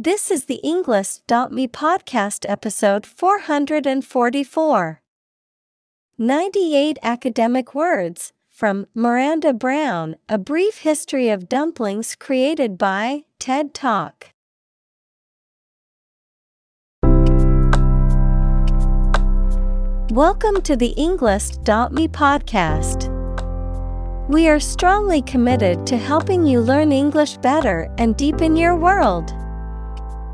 This is the Englist.me podcast episode 444. 98 academic words from Miranda Brown A Brief History of Dumplings created by TED Talk. Welcome to the Englist.me podcast. We are strongly committed to helping you learn English better and deepen your world.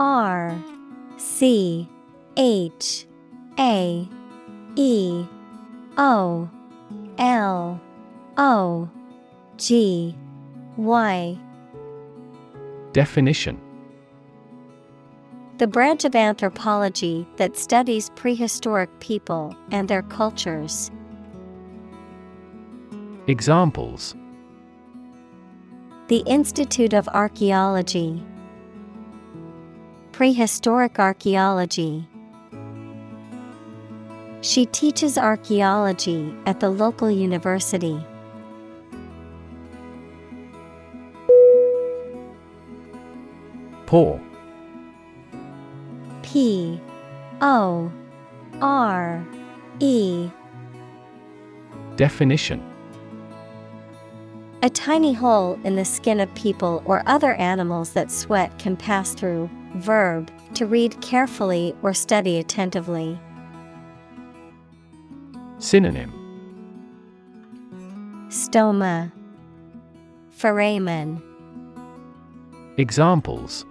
R C H A E O L O G Y. Definition. The branch of anthropology that studies prehistoric people and their cultures. Examples. The Institute of Archaeology Prehistoric Archaeology She teaches archaeology at the local university. Pore P O R E Definition A tiny hole in the skin of people or other animals that sweat can pass through. Verb to read carefully or study attentively. Synonym Stoma Foramen Examples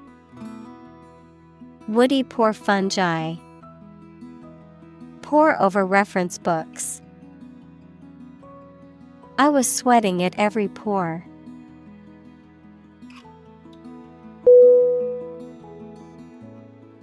Woody pore fungi. Pore over reference books. I was sweating at every pore.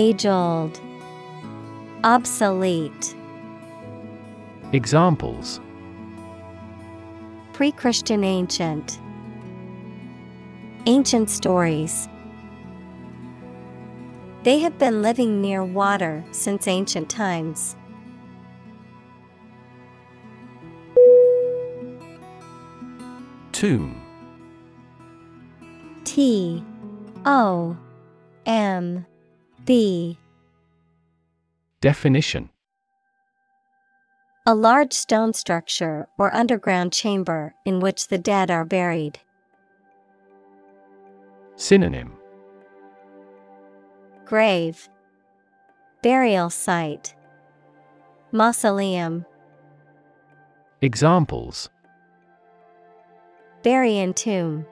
Age old, Obsolete, Examples Pre Christian ancient, Ancient stories. They have been living near water since ancient times. Tomb T O M B Definition. A large stone structure or underground chamber in which the dead are buried. Synonym. Grave. Burial site. Mausoleum. Examples. Bury in tomb.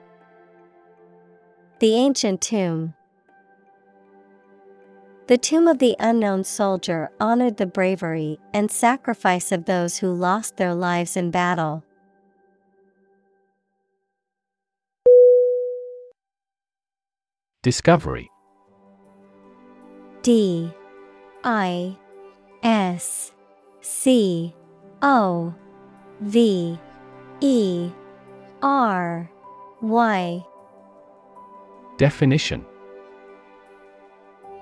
The ancient tomb The tomb of the unknown soldier honored the bravery and sacrifice of those who lost their lives in battle. Discovery. D I S C O V E R Y. Definition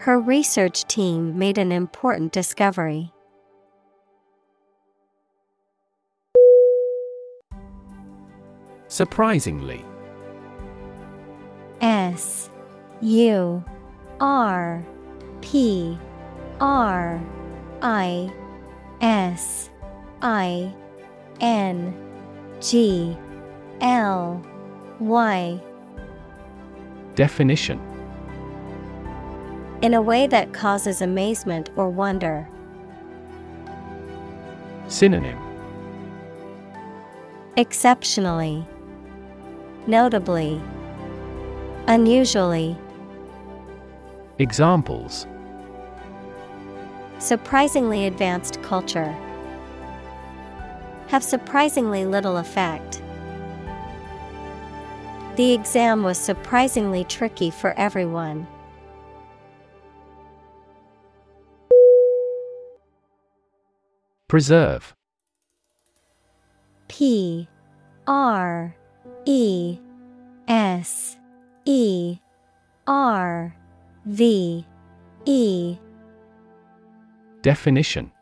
Her research team made an important discovery. Surprisingly. S U R P R I S I N G L Y. Definition In a way that causes amazement or wonder. Synonym Exceptionally, Notably, Unusually. Examples Surprisingly advanced culture. Have surprisingly little effect. The exam was surprisingly tricky for everyone. Preserve P R E S E R V E Definition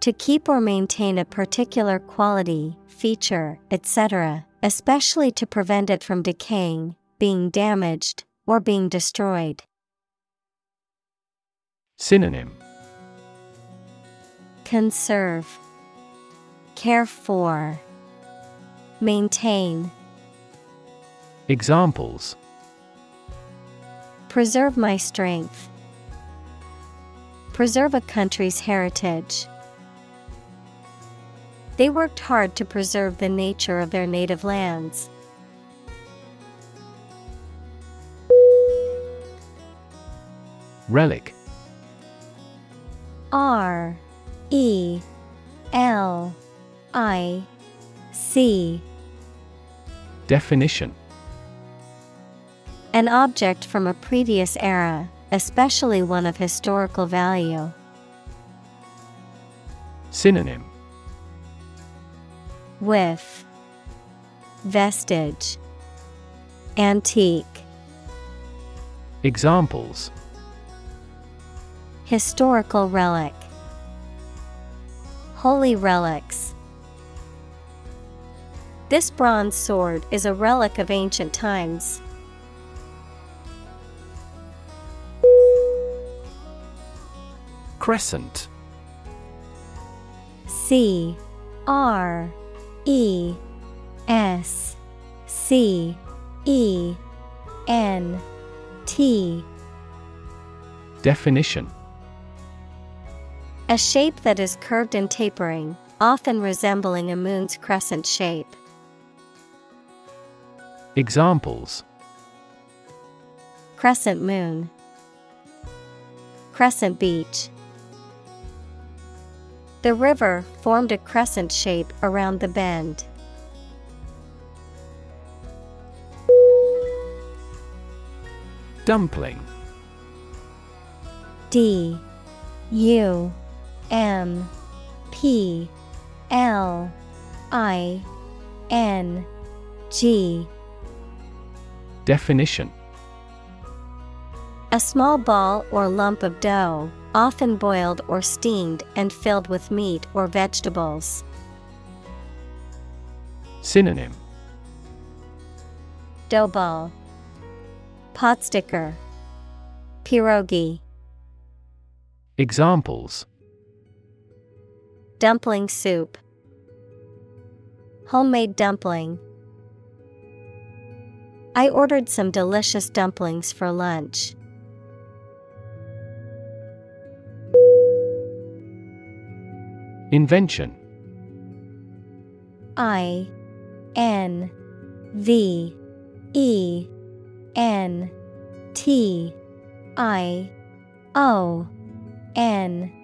To keep or maintain a particular quality, feature, etc., especially to prevent it from decaying, being damaged, or being destroyed. Synonym Conserve, Care for, Maintain. Examples Preserve my strength. Preserve a country's heritage. They worked hard to preserve the nature of their native lands. Relic R E L I C. Definition. An object from a previous era, especially one of historical value. Synonym. With. Vestige. Antique. Examples. Historical relic Holy relics. This bronze sword is a relic of ancient times. Crescent. C R E S C E N T. Definition A shape that is curved and tapering, often resembling a moon's crescent shape. Examples Crescent moon, Crescent beach. The river formed a crescent shape around the bend. Dumpling D U M P L I N G. Definition. A small ball or lump of dough, often boiled or steamed and filled with meat or vegetables. Synonym. Dough ball, pot sticker, pierogi, Examples dumpling soup, homemade dumpling. I ordered some delicious dumplings for lunch. Invention I N V E N T I O N.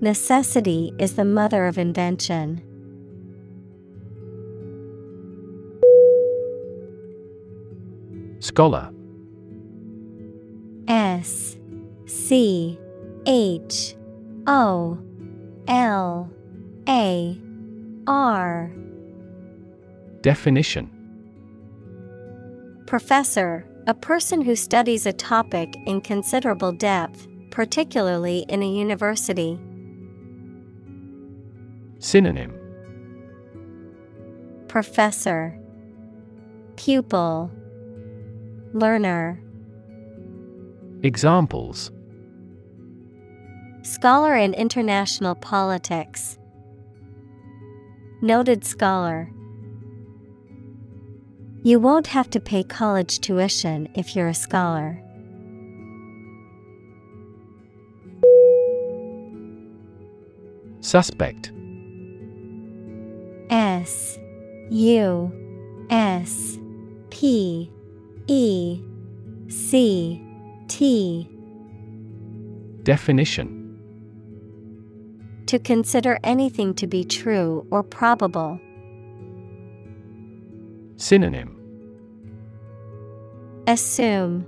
Necessity is the mother of invention. Scholar S C H O L A R Definition Professor, a person who studies a topic in considerable depth, particularly in a university. Synonym Professor Pupil Learner Examples Scholar in international politics. Noted scholar. You won't have to pay college tuition if you're a scholar. Suspect S U S P E C T. Definition. To consider anything to be true or probable. Synonym. Assume.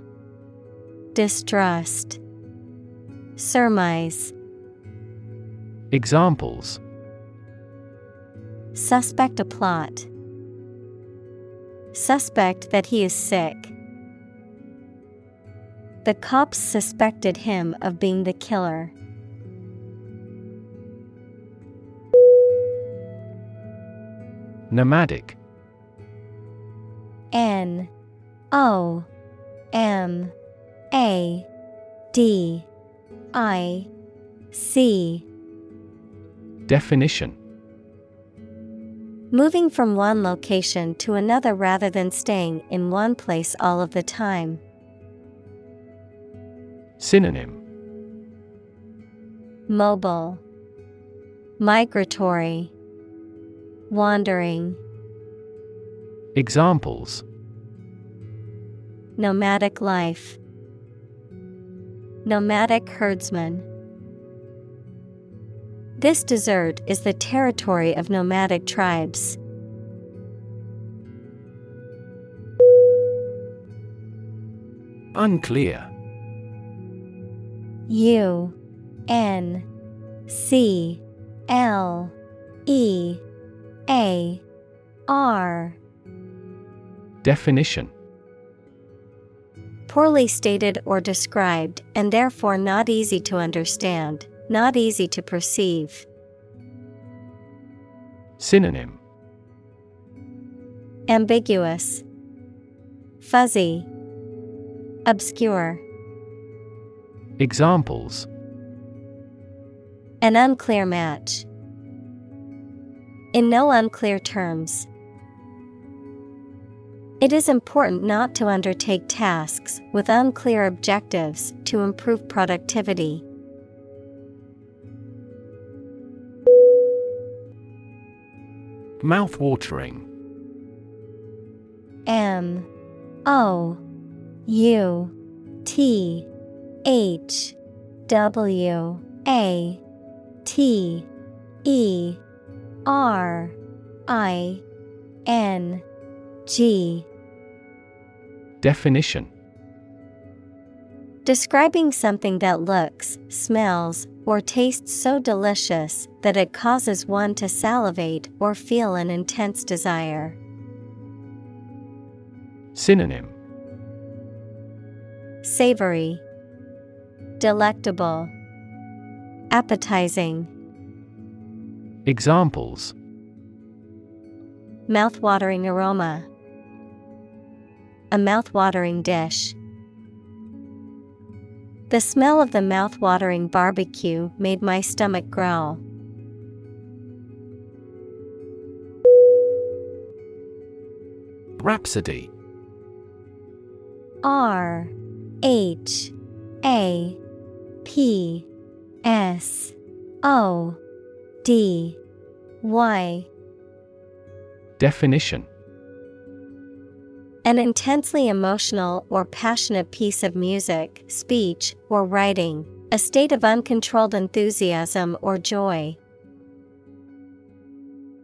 Distrust. Surmise. Examples Suspect a plot. Suspect that he is sick. The cops suspected him of being the killer. Nomadic N O M A D I C Definition Moving from one location to another rather than staying in one place all of the time. Synonym. Mobile, Migratory, Wandering, Examples. Nomadic life, Nomadic herdsman. This desert is the territory of nomadic tribes. Unclear. U N C L E A R. Definition. Poorly stated or described, and therefore not easy to understand, not easy to perceive. Synonym Ambiguous, Fuzzy, Obscure. Examples An unclear match. In no unclear terms. It is important not to undertake tasks with unclear objectives to improve productivity. Mouth-watering. M O U T H W A T E R I N G. Definition. Describing something that looks, smells, or tastes so delicious that it causes one to salivate or feel an intense desire. Synonym Savory, Delectable, Appetizing, Examples Mouthwatering aroma. a mouth-watering dish. The smell of the mouth-watering barbecue made my stomach growl. Rhapsody. R H A P S O D Y. Definition. An intensely emotional or passionate piece of music, speech, or writing, a state of uncontrolled enthusiasm or joy.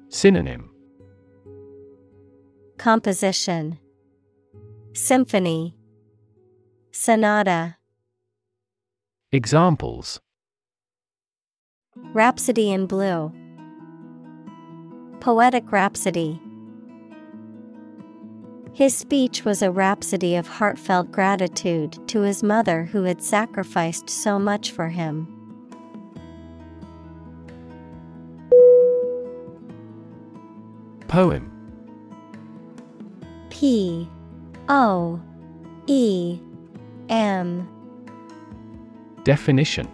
Synonym Composition Symphony Sonata Examples. Rhapsody in Blue Poetic Rhapsody. His speech was a rhapsody of heartfelt gratitude to his mother who had sacrificed so much for him. Poem P O E M. Definition.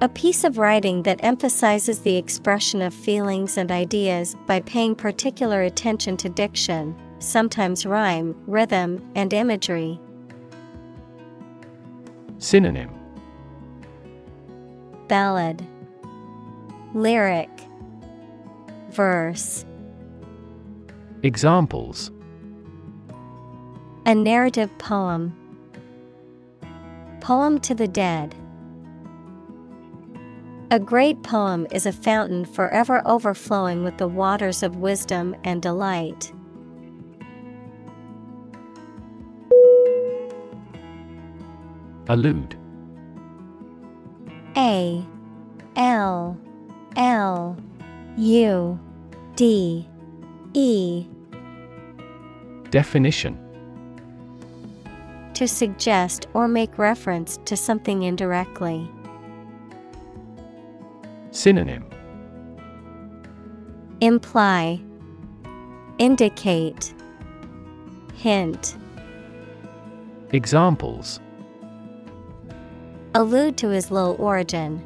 A piece of writing that emphasizes the expression of feelings and ideas by paying particular attention to diction, sometimes rhyme, rhythm, and imagery. Synonym. Ballad. Lyric. Verse Examples. A narrative poem. Poem to the Dead. A great poem is a fountain forever overflowing with the waters of wisdom and delight. Allude. A L L U D E Definition To suggest or make reference to something indirectly. Synonym Imply Indicate Hint Examples Allude to his low origin.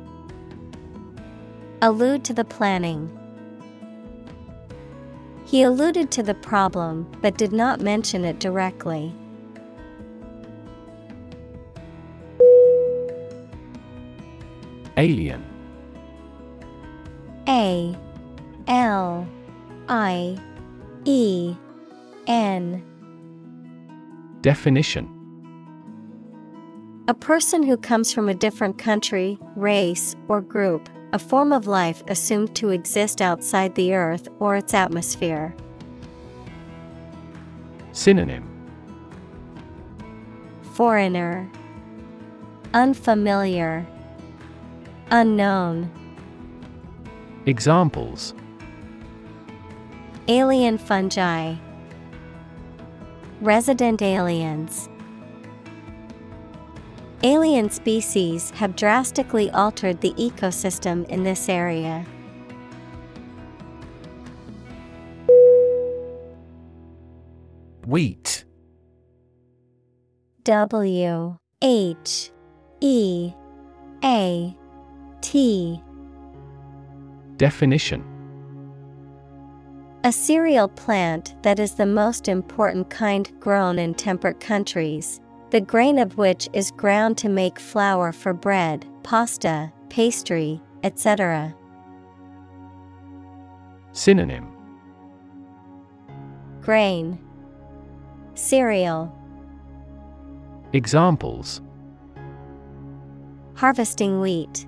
Allude to the planning. He alluded to the problem but did not mention it directly. Alien. A. L. I. E. N. Definition. A person who comes from a different country, race, or group, a form of life assumed to exist outside the earth or its atmosphere. Synonym. Foreigner, Unfamiliar, Unknown, Examples. Alien fungi, Resident aliens. Alien species have drastically altered the ecosystem in this area. Wheat. W H E A T. Definition. A cereal plant that is the most important kind grown in temperate countries, the grain of which is ground to make flour for bread, pasta, pastry, etc. Synonym. Grain. Cereal. Examples. Harvesting wheat.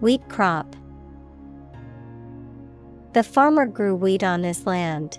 Wheat crop. The farmer grew wheat on his land.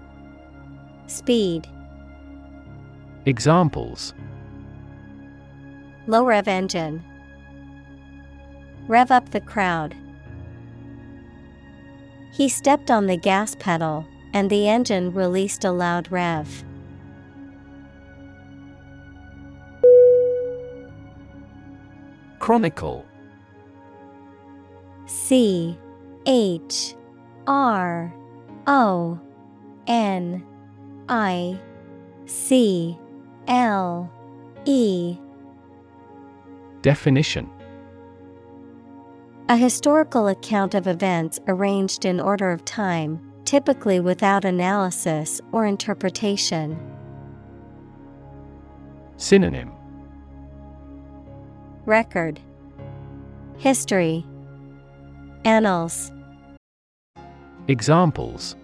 Speed. Examples. Low rev engine. Rev up the crowd. He stepped on the gas pedal, and the engine released a loud rev. Chronicle. C H R O N I C L E. Definition. A historical account of events arranged in order of time, typically without analysis or interpretation. Synonym. Record. History. Annals. Examples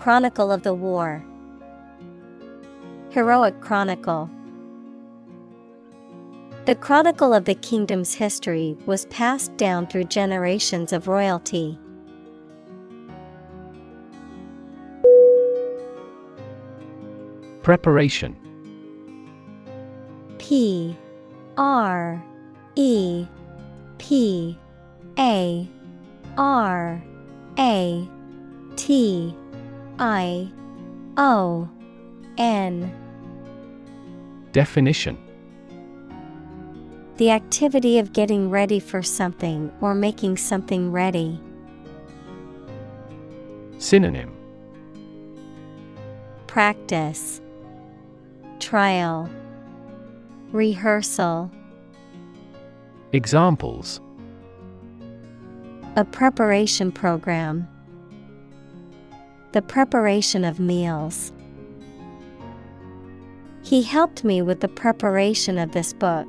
Chronicle of the War. Heroic Chronicle. The chronicle of the kingdom's history was passed down through generations of royalty. Preparation. P. R. E. P. A. R. A. T I O N. Definition. The activity of getting ready for something or making something ready. Synonym. Practice. Trial. Rehearsal. Examples. A preparation program. The preparation of meals. He helped me with the preparation of this book.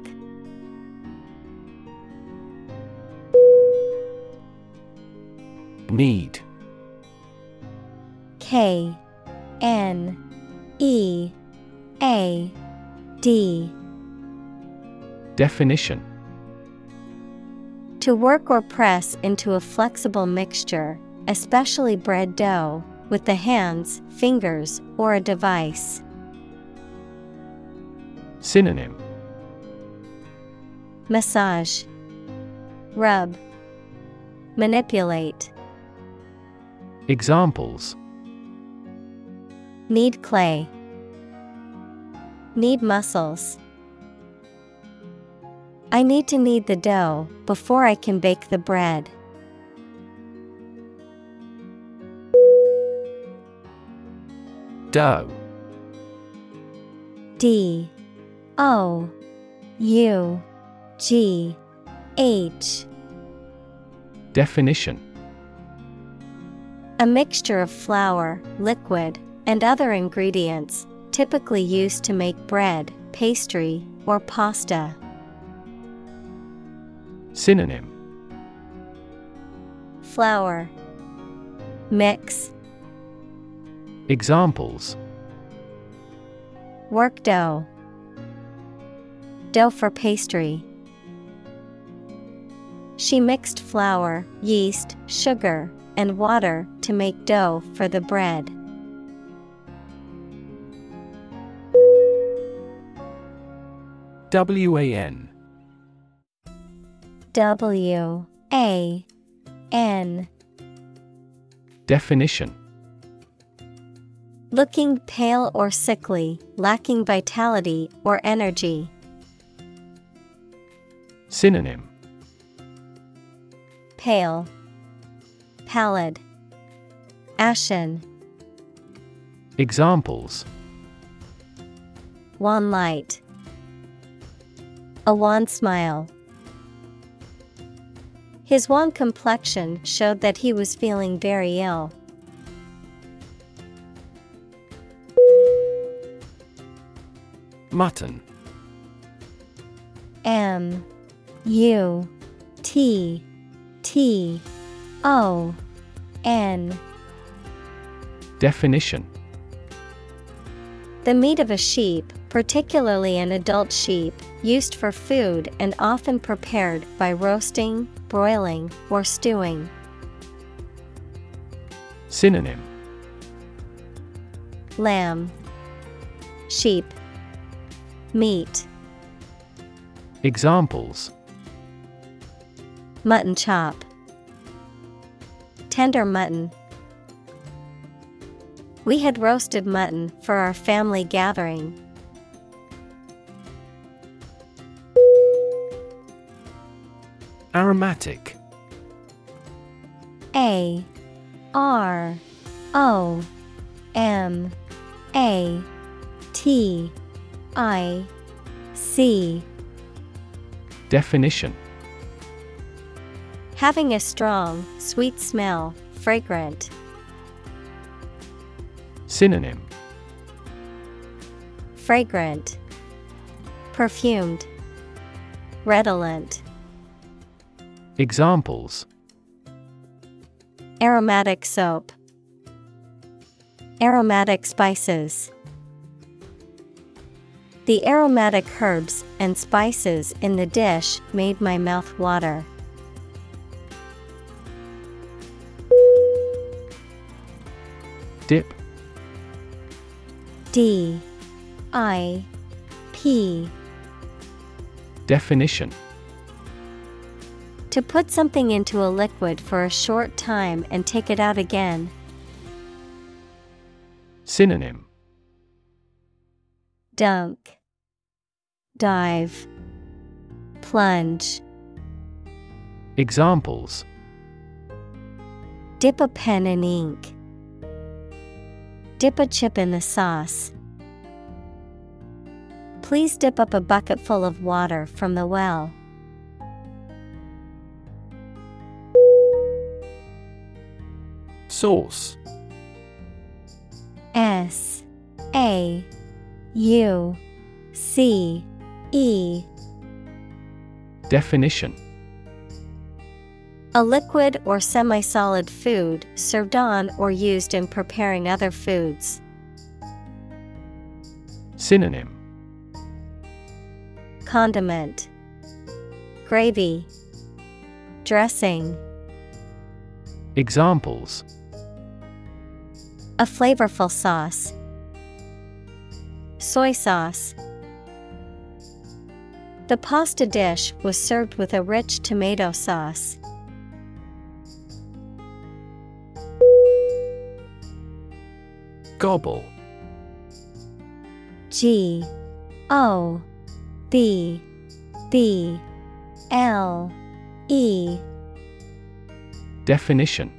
Knead K N E A D Definition To work or press into a flexible mixture, especially bread dough, with the hands, fingers, or a device. Synonym Massage, Rub, Manipulate. Examples Knead clay. Knead muscles. I need to knead the dough before I can bake the bread. Dough. D O U G H. Definition. A mixture of flour, liquid, and other ingredients, typically used to make bread, pastry, or pasta. Synonym. Flour. Mix Examples. Work dough. Dough for pastry. She mixed flour, yeast, sugar, and water to make dough for the bread. WAN W A N. Definition Looking pale or sickly, lacking vitality or energy. Synonym Pale, Pallid, Ashen. Examples Wan light. A wan smile. His wan complexion showed that he was feeling very ill. Mutton. M U T T O N. Definition. The meat of a sheep, particularly an adult sheep, used for food and often prepared by roasting, broiling, or stewing. Synonym. Lamb, Sheep, Meat, Examples. Mutton chop, Tender mutton. We had roasted mutton for our family gathering. Aromatic. A. R. O. M. A. T I C Definition. Having a strong, sweet smell, fragrant. Synonym. Fragrant, Perfumed, Redolent. Examples. Aromatic soap, Aromatic spices. The aromatic herbs and spices in the dish made my mouth water. Dip. D. I. P. Definition. To put something into a liquid for a short time and take it out again. Synonym. Dunk, Dive, Plunge. Examples Dip a pen in ink. Dip a chip in the sauce. Please dip up a bucket full of water from the well. Sauce S A U C E Definition A liquid or semi solid food served on or used in preparing other foods. Synonym Condiment, Gravy, Dressing. Examples A flavorful sauce. Soy sauce. The pasta dish was served with a rich tomato sauce. Gobble G O B B L E Definition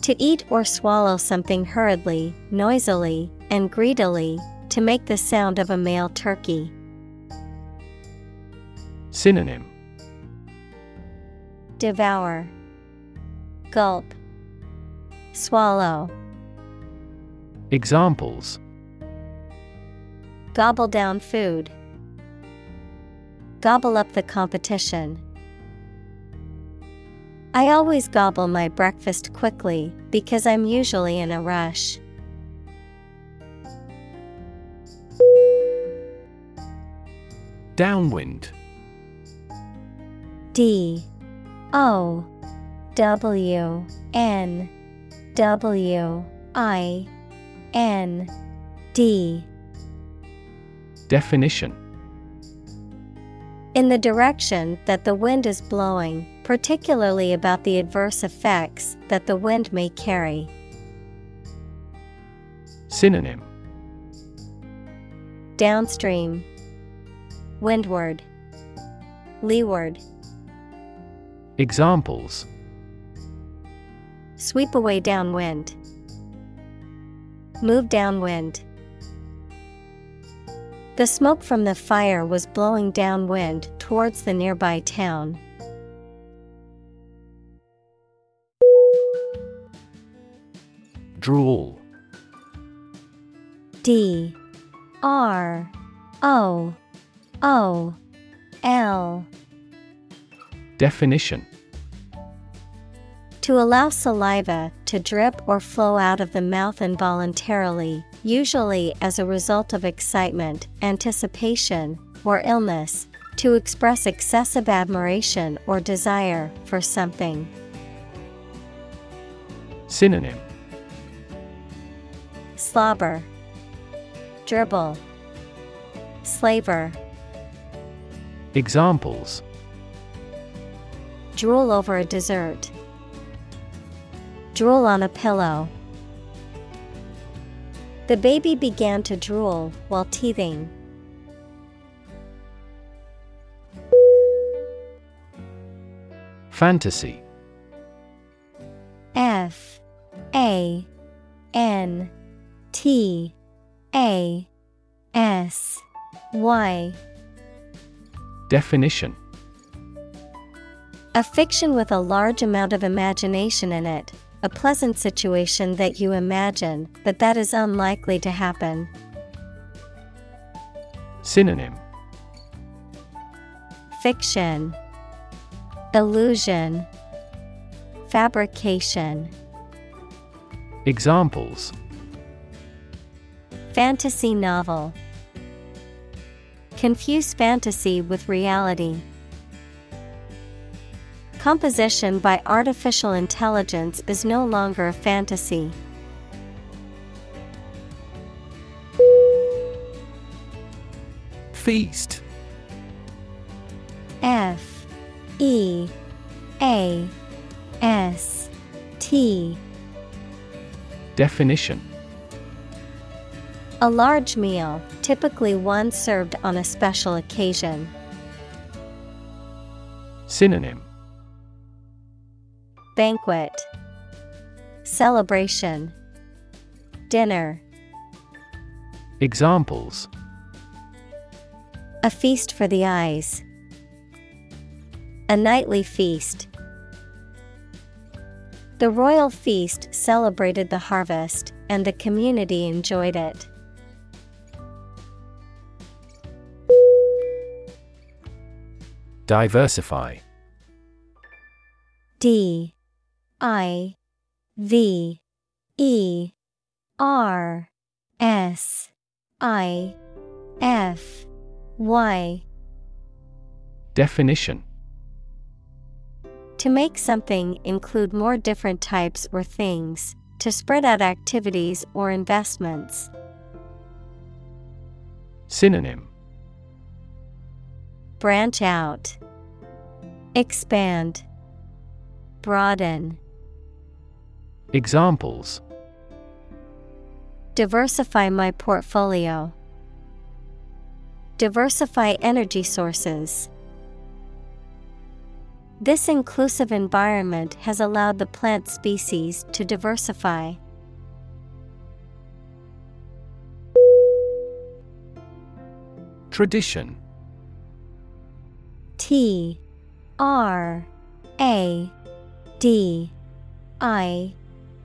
To eat or swallow something hurriedly, noisily, and greedily, to make the sound of a male turkey. Synonym. Devour, Gulp, Swallow, Examples. Gobble down food, Gobble up the competition. I always gobble my breakfast quickly because I'm usually in a rush. Downwind D O W N W I N D. Definition. In the direction that the wind is blowing, particularly about the adverse effects that the wind may carry. Synonym. Downstream, Windward, Leeward. Examples. Sweep away downwind. Move downwind. The smoke from the fire was blowing downwind towards the nearby town. Drool. D. R. O. O. L Definition. To allow saliva to drip or flow out of the mouth involuntarily, usually as a result of excitement, anticipation, or illness, to express excessive admiration or desire for something. Synonym. Slobber, Dribble, Slaver. Examples Drool over a dessert. Drool on a pillow. The baby began to drool while teething. Fantasy F A N T A S Y Definition A fiction with a large amount of imagination in it, a pleasant situation that you imagine, but that is unlikely to happen. Synonym Fiction, Illusion, Fabrication. Examples Fantasy novel. Confuse fantasy with reality. Composition by artificial intelligence is no longer a fantasy. Feast. F. E. A. S. T. Definition. A large meal, typically one served on a special occasion. Synonym Banquet Celebration Dinner Examples A feast for the eyes. A nightly feast. The royal feast celebrated the harvest, and the community enjoyed it. Diversify D I V E R S I F Y. Definition. To make something include more different types or things, to spread out activities or investments. Synonym. Branch out, Expand, Broaden. Examples Diversify my portfolio. Diversify energy sources. This inclusive environment has allowed the plant species to diversify. Tradition T R A D I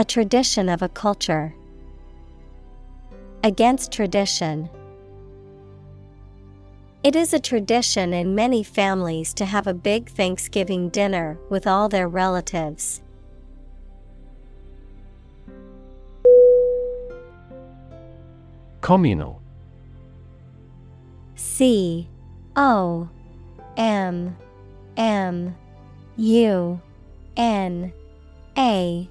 A tradition of a culture. Against tradition. It is a tradition in many families to have a big Thanksgiving dinner with all their relatives. Communal C O M M U N A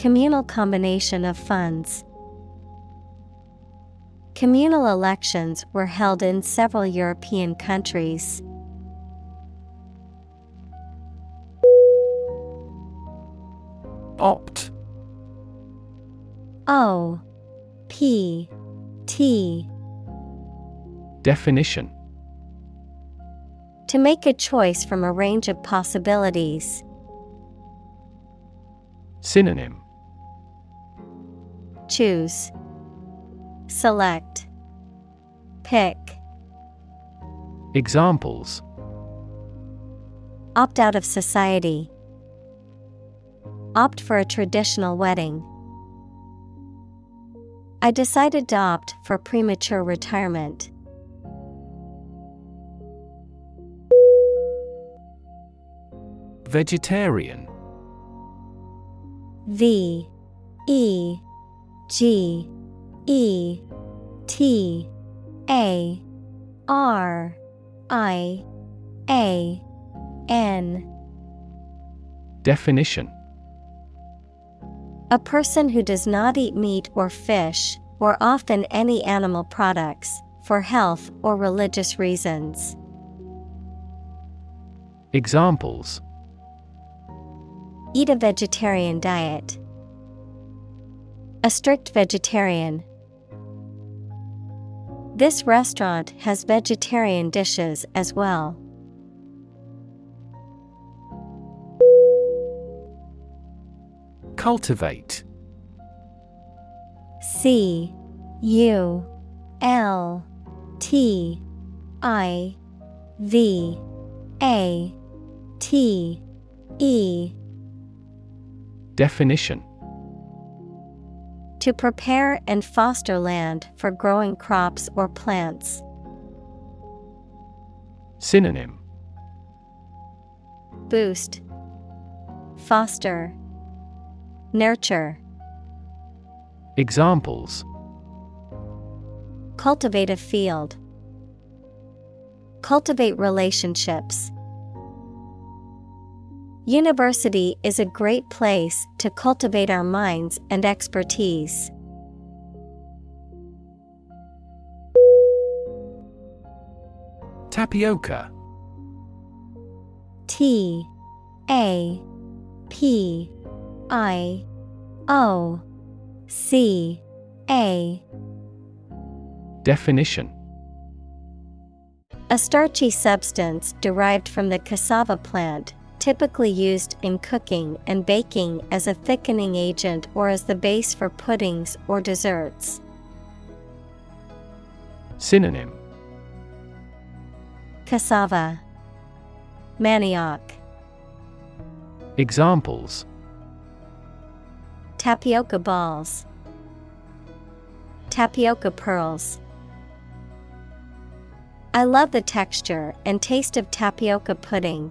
Communal combination of funds. Communal elections were held in several European countries. Opt O P T Definition To make a choice from a range of possibilities. Synonym Choose Select Pick Examples Opt out of society. Opt for a traditional wedding. I decided to opt for premature retirement. Vegetarian V E G E T A R I A N Definition A person who does not eat meat or fish, or often any animal products, for health or religious reasons. Examples Eat a vegetarian diet. A strict vegetarian. This restaurant has vegetarian dishes as well. Cultivate C U L T I V A T E Definition To prepare and foster land for growing crops or plants. Synonym Boost, Foster, Nurture. Examples Cultivate a field. Cultivate relationships. University is a great place to cultivate our minds and expertise. Tapioca. T A P I O C A. Definition. A starchy substance derived from the cassava plant, typically used in cooking and baking as a thickening agent or as the base for puddings or desserts. Synonym Cassava, Manioc, Examples Tapioca balls, Tapioca pearls. I love the texture and taste of tapioca pudding.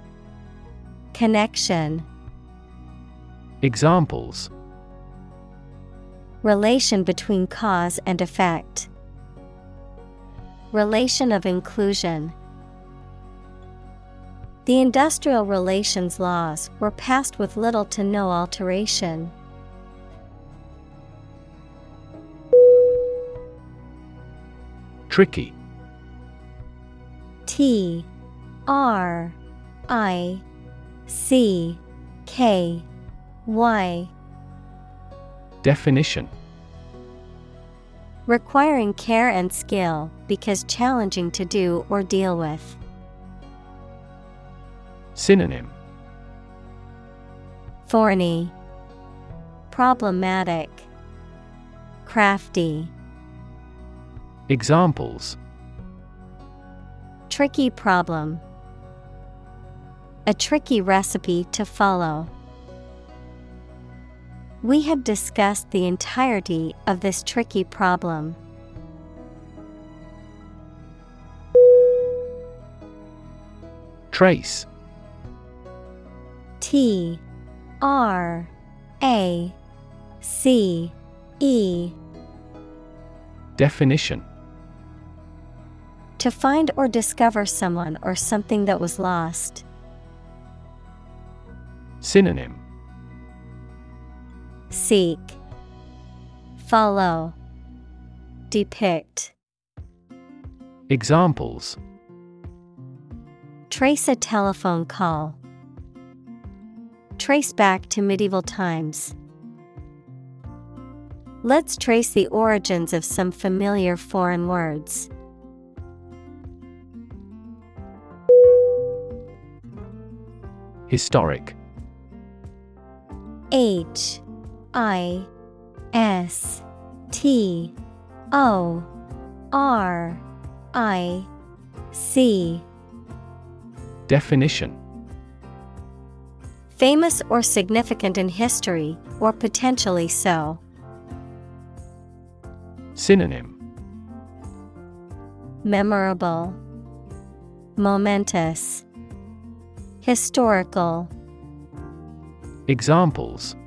Connection Examples Relation between cause and effect. Relation of inclusion. The industrial relations laws were passed with little to no alteration. Tricky T R I C K Y. Definition. Requiring care and skill because challenging to do or deal with. Synonym. Thorny, Problematic, Crafty, Examples. Tricky problem. A tricky recipe to follow. We have discussed the entirety of this tricky problem. Trace T R A C E Definition To find or discover someone or something that was lost. Synonym Seek, Follow, Depict. Examples Trace a telephone call. Trace back to medieval times. Let's trace the origins of some familiar foreign words. Historic H I S T O R I C. Definition. Famous or significant in history, or potentially so. Synonym. Memorable, Momentous, Historical. Examples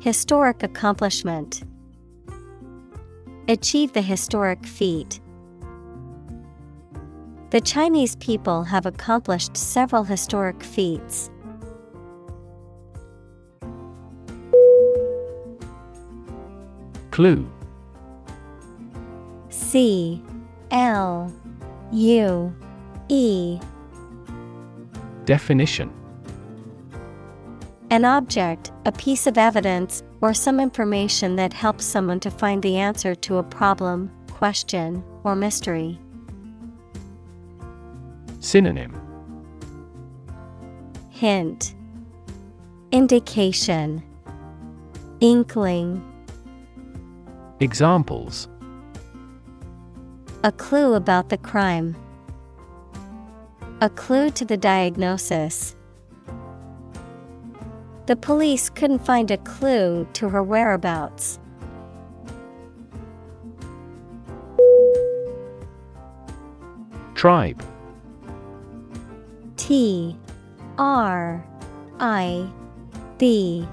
Historic accomplishment. Achieve the historic feat. The Chinese people have accomplished several historic feats. Clue C L U E Definition An object, a piece of evidence, or some information that helps someone to find the answer to a problem, question, or mystery. Synonym Hint Indication Inkling Examples A clue about the crime. A clue to the diagnosis. The police couldn't find a clue to her whereabouts. Tribe T R I B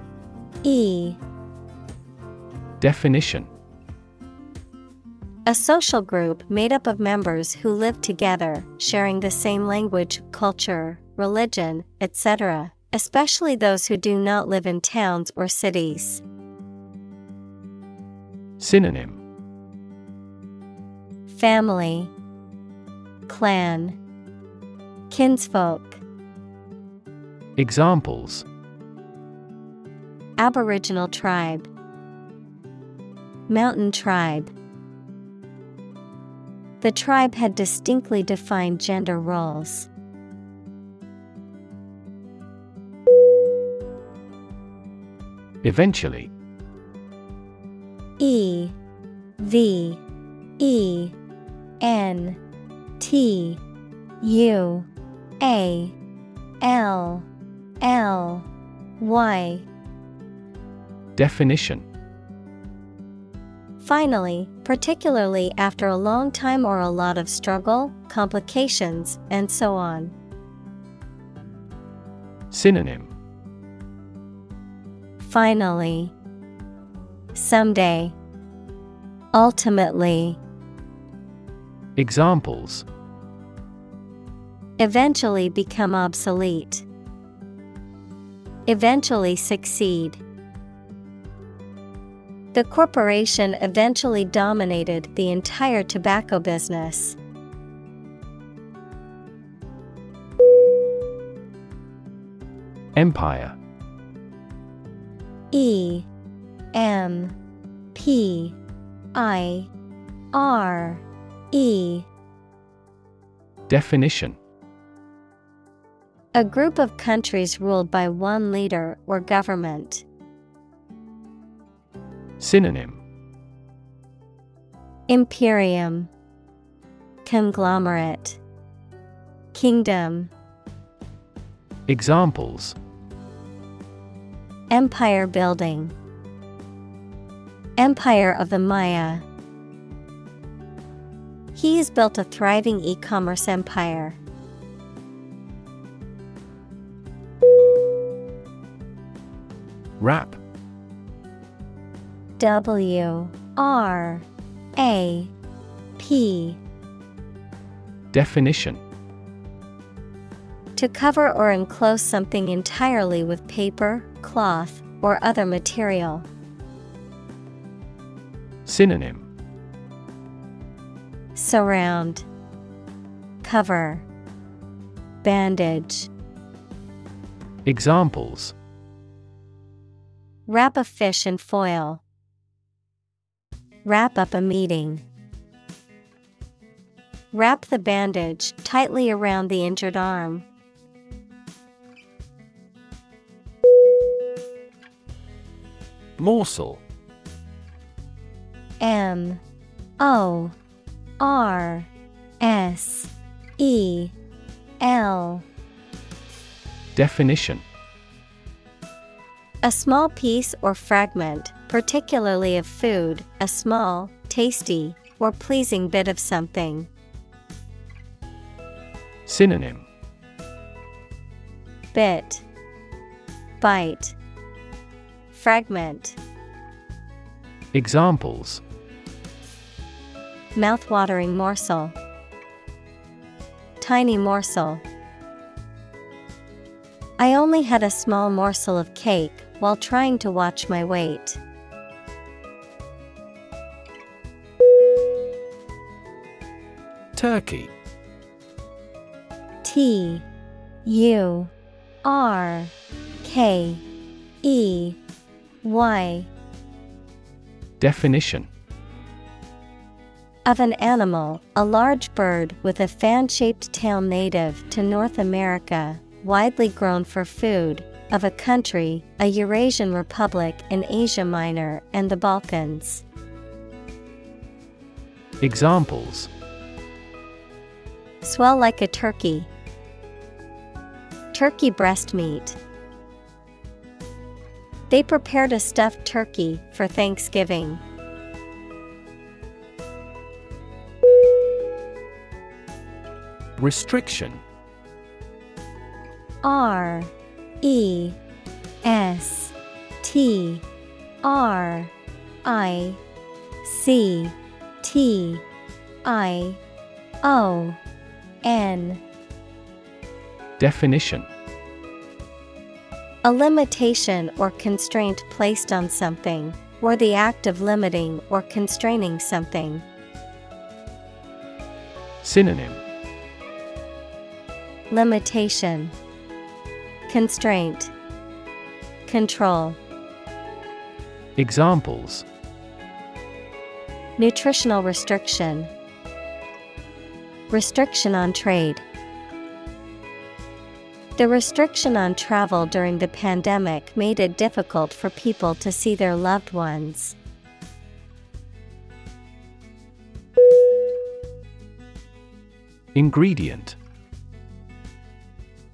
E Definition A social group made up of members who live together, sharing the same language, culture, religion, etc., especially those who do not live in towns or cities. Synonym Family, Clan, Kinsfolk, Examples Aboriginal tribe, Mountain tribe. The tribe had distinctly defined gender roles. Eventually. E V E N T U A L L Y. Definition. Finally, particularly after a long time or a lot of struggle, complications, and so on. Synonym Finally, someday, ultimately, Examples eventually become obsolete, eventually succeed. The corporation eventually dominated the entire tobacco business. Empire E M P I R E. Definition. A group of countries ruled by one leader or government. Synonym. Imperium. Conglomerate. Kingdom. Examples Empire building, Empire of the Maya. He has built a thriving e commerce empire. Wrap W R A P Definition to cover or enclose something entirely with paper, cloth, or other material. Synonym Surround, Cover, Bandage. Examples Wrap a fish in foil. Wrap up a meeting. Wrap the bandage tightly around the injured arm. Morsel. M O R S E L. Definition. A small piece or fragment, particularly of food, a small, tasty, or pleasing bit of something. Synonym. Bit, Bite, Fragment. Examples Mouthwatering morsel. Tiny morsel. I only had a small morsel of cake while trying to watch my weight. Turkey T U R K E Y. Definition Of an animal, a large bird with a fan shaped tail native to North America, widely grown for food, of a country, a Eurasian republic in Asia Minor and the Balkans. Examples Swell like a turkey. Turkey breast meat. They prepared a stuffed turkey for Thanksgiving. Restriction. R E S T R I C T I O N. Definition A limitation or constraint placed on something, or the act of limiting or constraining something. Synonym. Limitation. Constraint. Control. Examples. Nutritional restriction. Restriction on trade The restriction on travel during the pandemic made it difficult for people to see their loved ones. Ingredient.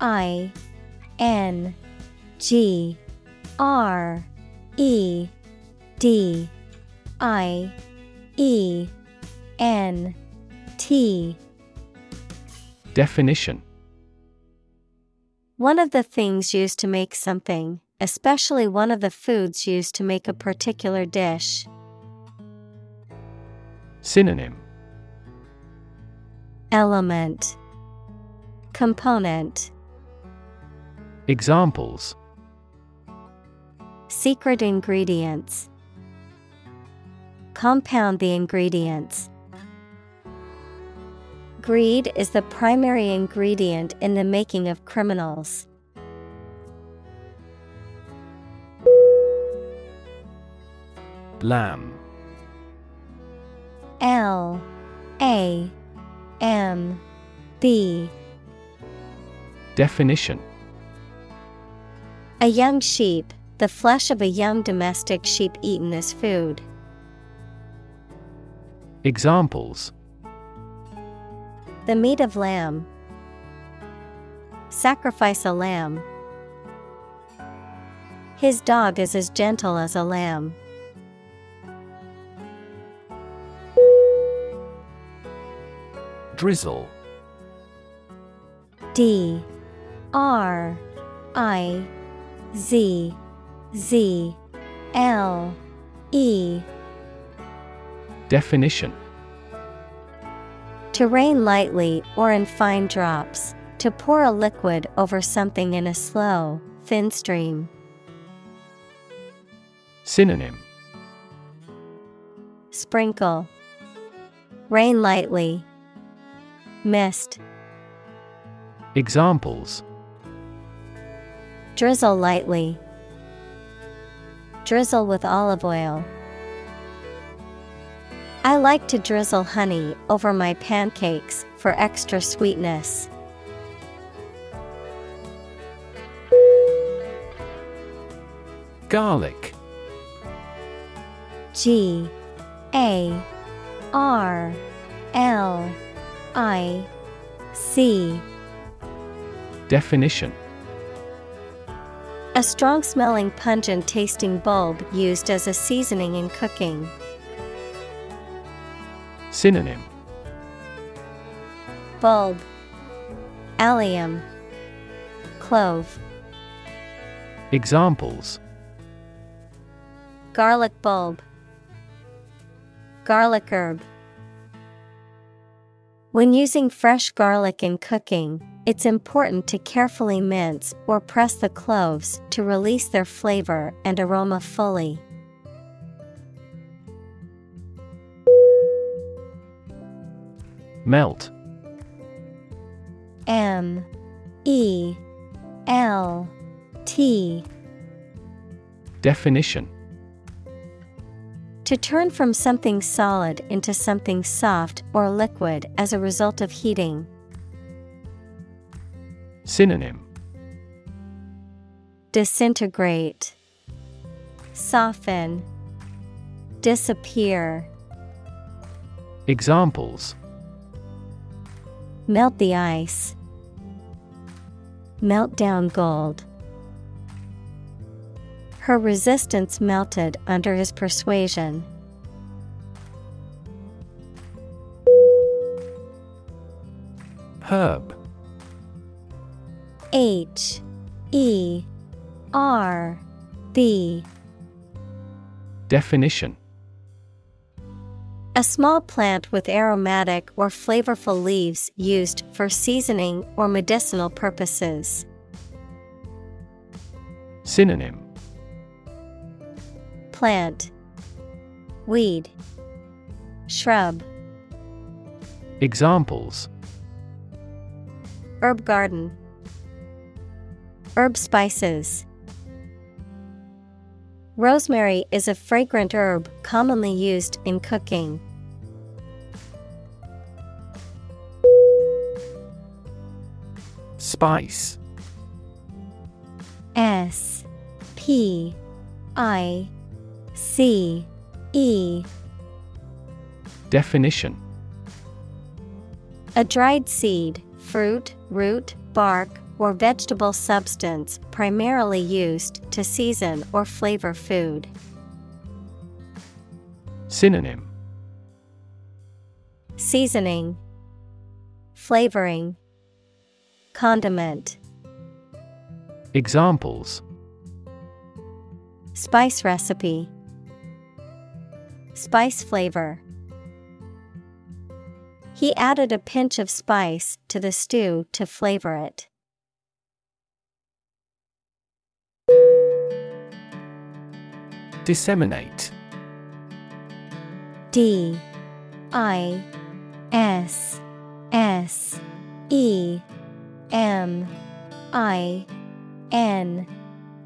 I N G R E D I E N T. Definition One of the things used to make something, especially one of the foods used to make a particular dish. Synonym. Element. Component. Examples. Secret ingredients. Compound the ingredients. Greed is the primary ingredient in the making of criminals. Lamb. L A M B. Definition. A young sheep, the flesh of a young domestic sheep eaten as food. Examples The meat of lamb. Sacrifice a lamb. His dog is as gentle as a lamb. Drizzle D R I Z Z L E Definition To rain lightly or in fine drops, to pour a liquid over something in a slow, thin stream. Synonym Sprinkle Rain lightly. Mist. Examples Drizzle lightly. Drizzle with olive oil. I like to drizzle honey over my pancakes for extra sweetness. Garlic G A R L I C Definition A strong smelling pungent tasting bulb used as a seasoning in cooking. Synonym. Bulb. Allium. Clove. Examples. Garlic bulb. Garlic herb. When using fresh garlic in cooking, it's important to carefully mince or press the cloves to release their flavor and aroma fully. Melt. M. E. L. T. Definition. To turn from something solid into something soft or liquid as a result of heating. Synonym. Disintegrate, Soften, Disappear. Examples Melt the ice. Melt down gold. Her resistance melted under his persuasion. Herb H E R B Definition A small plant with aromatic or flavorful leaves used for seasoning or medicinal purposes. Synonym. Plant. Weed. Shrub. Examples. Herb garden. Herb spices. Rosemary is a fragrant herb commonly used in cooking. Spice. S P I C E. Definition. A dried seed, fruit, root, bark, or vegetable substance primarily used to season or flavor food. Synonym. Seasoning, Flavoring, Condiment, Examples. Spice recipe, Spice flavor. He added a pinch of spice to the stew to flavor it. Disseminate. D. I. S. S. E M I N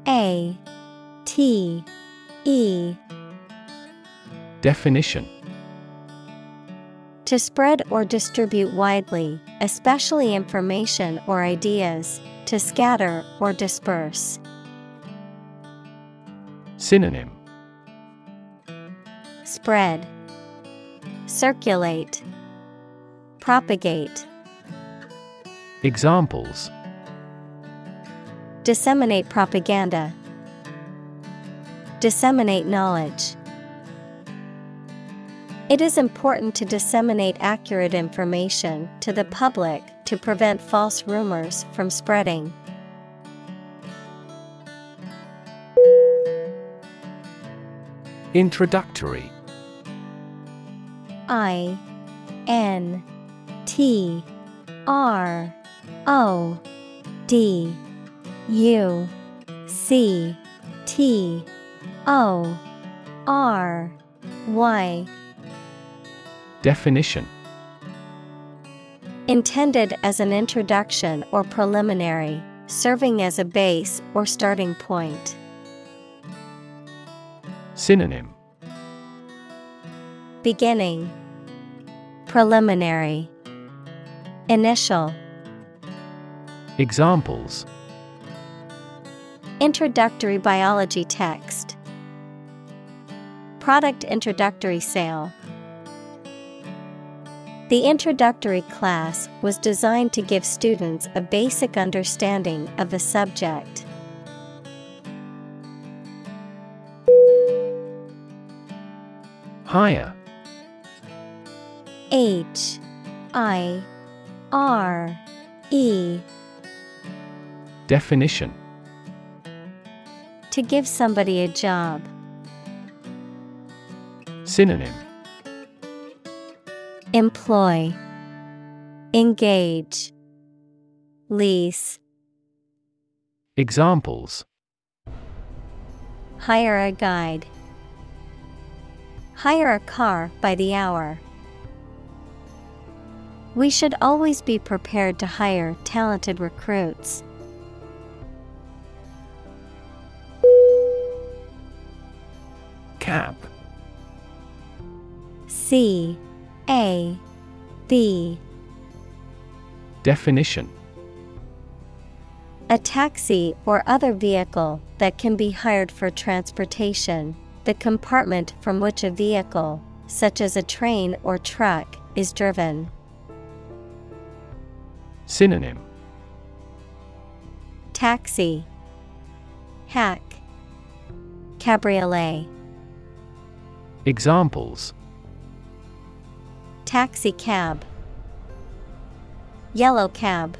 A T E. Definition. To spread or distribute widely, especially information or ideas, to scatter or disperse. Synonym. Spread, Circulate, Propagate, Examples Disseminate propaganda, Disseminate knowledge. It is important to disseminate accurate information to the public to prevent false rumors from spreading. Introductory I N T R O D U C T O R Y. Definition. Intended as an introduction or preliminary, serving as a base or starting point. Synonym. Beginning. Preliminary. Initial Examples. Introductory biology text. Product introductory sale. The introductory class was designed to give students a basic understanding of the subject. Hire H I R E Definition To give somebody a job. Synonym Employ Engage Lease Examples Hire a guide. Hire a car by the hour. We should always be prepared to hire talented recruits. Cab C A B Definition. A taxi or other vehicle that can be hired for transportation, the compartment from which a vehicle, such as a train or truck, is driven. Synonym. Taxi. Hack. Cabriolet Examples. Taxi cab. Yellow cab.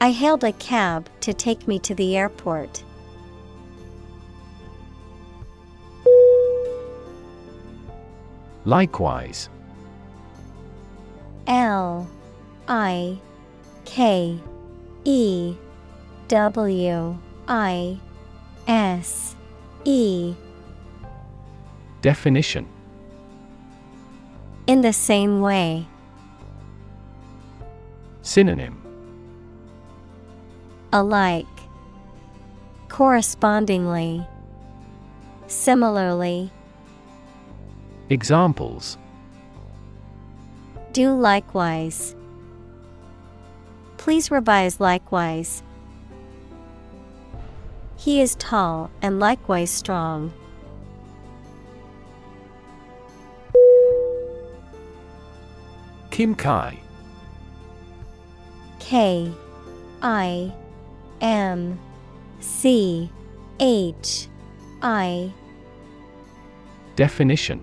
I hailed a cab to take me to the airport. Likewise. L I K E W I S E Definition In the same way. Synonym Alike. Correspondingly. Similarly. Examples Do likewise. Please revise likewise. He is tall and likewise strong. Kimchi. K I M C H I. Definition.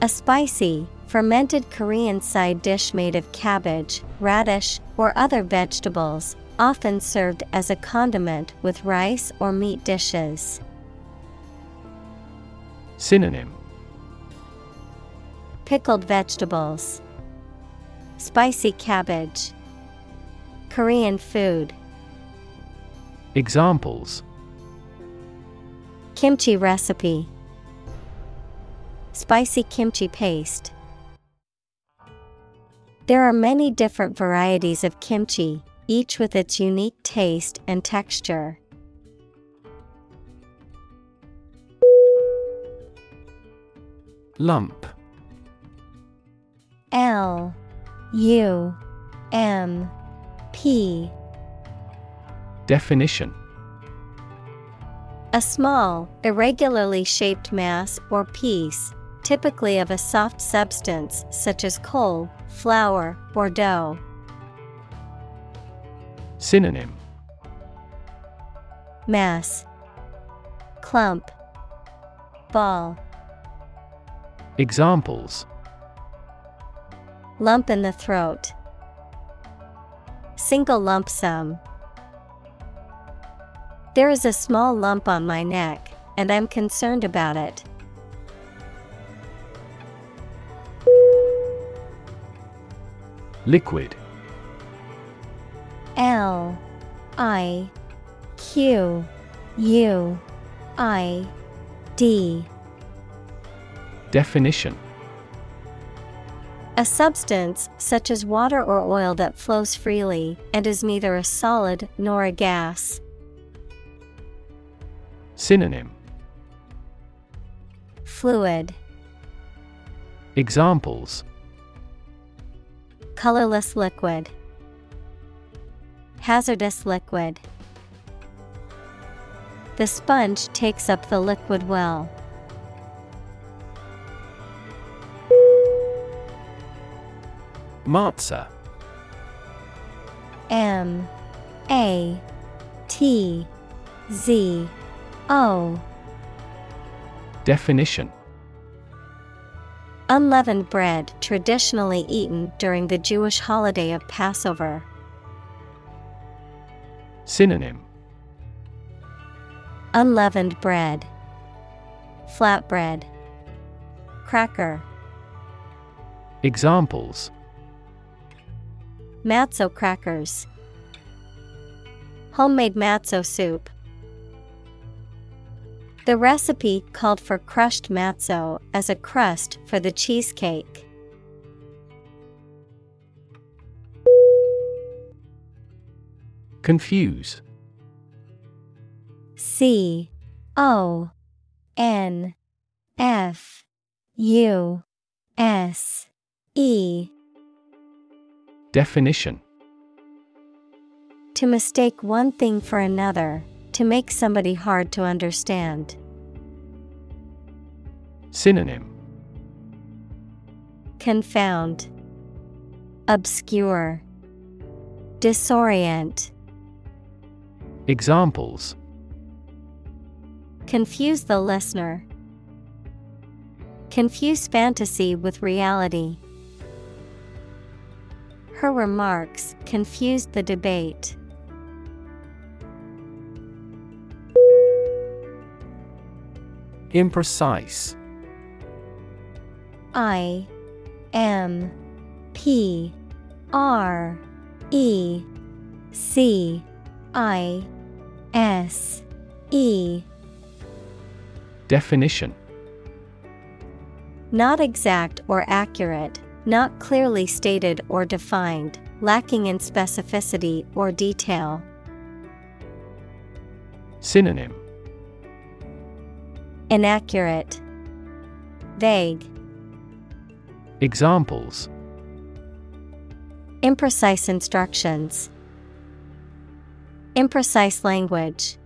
A spicy, fermented Korean side dish made of cabbage, radish, or other vegetables, often served as a condiment with rice or meat dishes. Synonym Pickled vegetables, Spicy cabbage, Korean food, Examples Kimchi recipe, Spicy kimchi paste. There are many different varieties of kimchi, each with its unique taste and texture. Lump L U M P. Definition. A small, irregularly shaped mass or piece, typically of a soft substance such as coal, flour, or dough. Synonym. Mass. Clump. Ball. Examples Lump in the throat. Single lump sum. There is a small lump on my neck, and I'm concerned about it. Liquid. L I Q U I D Definition A substance, such as water or oil, that flows freely and is neither a solid nor a gas. Synonym Fluid, Examples colorless liquid, hazardous liquid. The sponge takes up the liquid well. Matzo. M A T Z O. Definition. Unleavened bread traditionally eaten during the Jewish holiday of Passover. Synonym. Unleavened bread, flatbread, cracker, Examples matzo crackers, homemade matzo soup. The recipe called for crushed matzo as a crust for the cheesecake. Confuse. C O N F U S E Definition To mistake one thing for another, to make somebody hard to understand. Synonym Confound, Obscure, Disorient. Examples Confuse the listener. Confuse fantasy with reality. Her remarks confused the debate. Imprecise. I M P R E C I S E Definition Not exact or accurate, not clearly stated or defined, lacking in specificity or detail. Synonym Inaccurate, Vague, Examples imprecise instructions, imprecise language.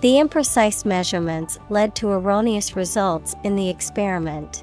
The imprecise measurements led to erroneous results in the experiment.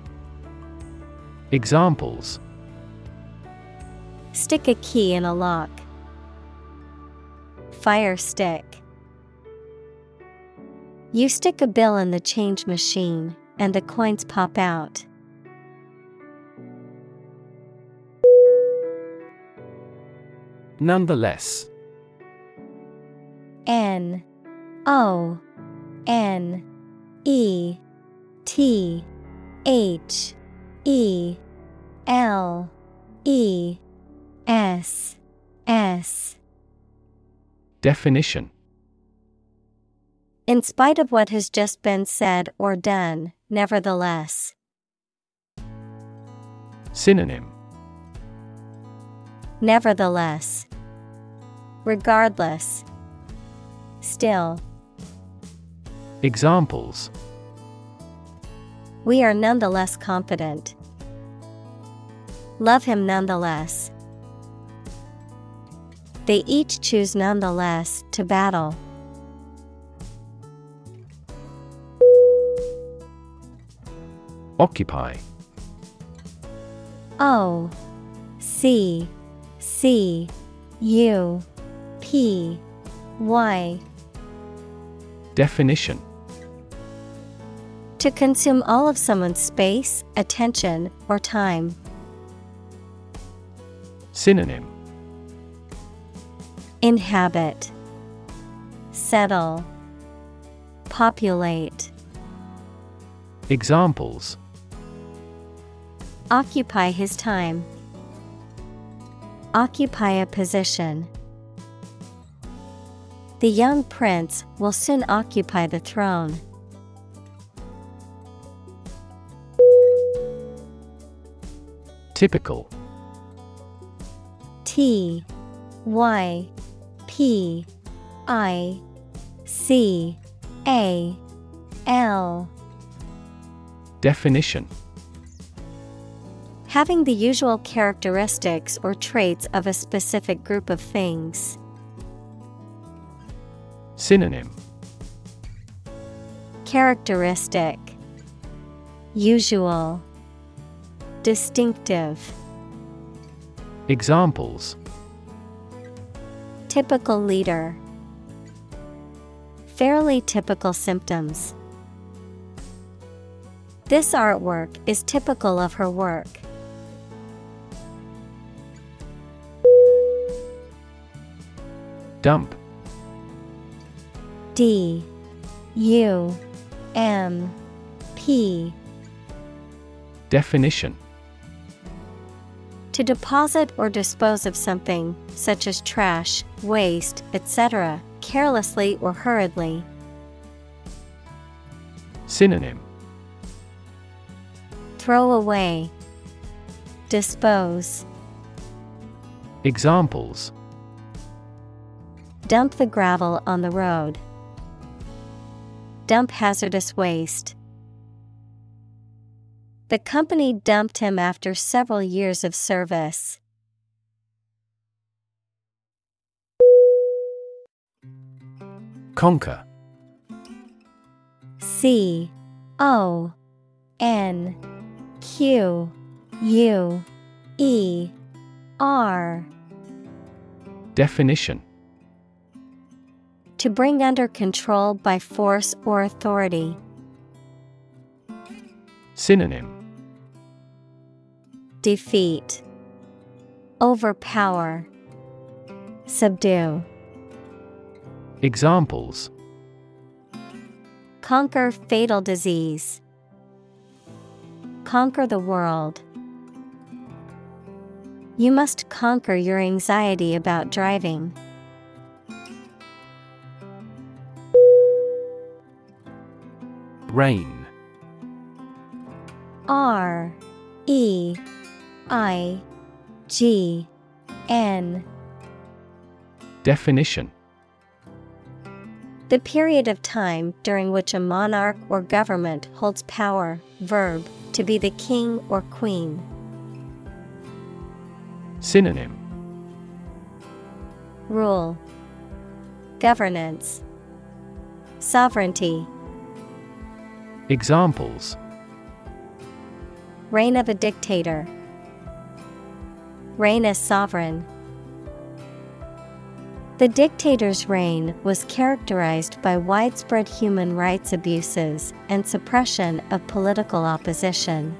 Examples Stick a key in a lock. Fire stick. You stick a bill in the change machine, and the coins pop out. Nonetheless. N O N E T H E L E S S Definition In spite of what has just been said or done, nevertheless. Synonym Nevertheless. Regardless. Still. Examples We are nonetheless confident. Love him nonetheless. They each choose nonetheless to battle. Occupy. O C C U P Y. Definition To consume all of someone's space, attention, or time. Synonym Inhabit, Settle, Populate. Examples Occupy his time. Occupy a position. The young prince will soon occupy the throne. Typical. T Y P I C A L. Definition. Having the usual characteristics or traits of a specific group of things. Synonym. Characteristic. Usual Distinctive. Examples. Typical leader. Fairly typical symptoms. This artwork is typical of her work. Dump. D. U. M. P. Definition To deposit or dispose of something, such as trash, waste, etc., carelessly or hurriedly. Synonym Throw away, dispose, Examples dump the gravel on the road, dump hazardous waste. The company dumped him after several years of service. Conquer C O N Q U E R Definition To bring under control by force or authority. Synonym Defeat, Overpower, Subdue. Examples Conquer fatal disease. Conquer the world. You must conquer your anxiety about driving. Reign R E I G N. Definition The period of time during which a monarch or government holds power, verb, to be the king or queen. Synonym Rule, Governance, Sovereignty. Examples Reign of a dictator. Reign as sovereign. The dictator's reign was characterized by widespread human rights abuses and suppression of political opposition.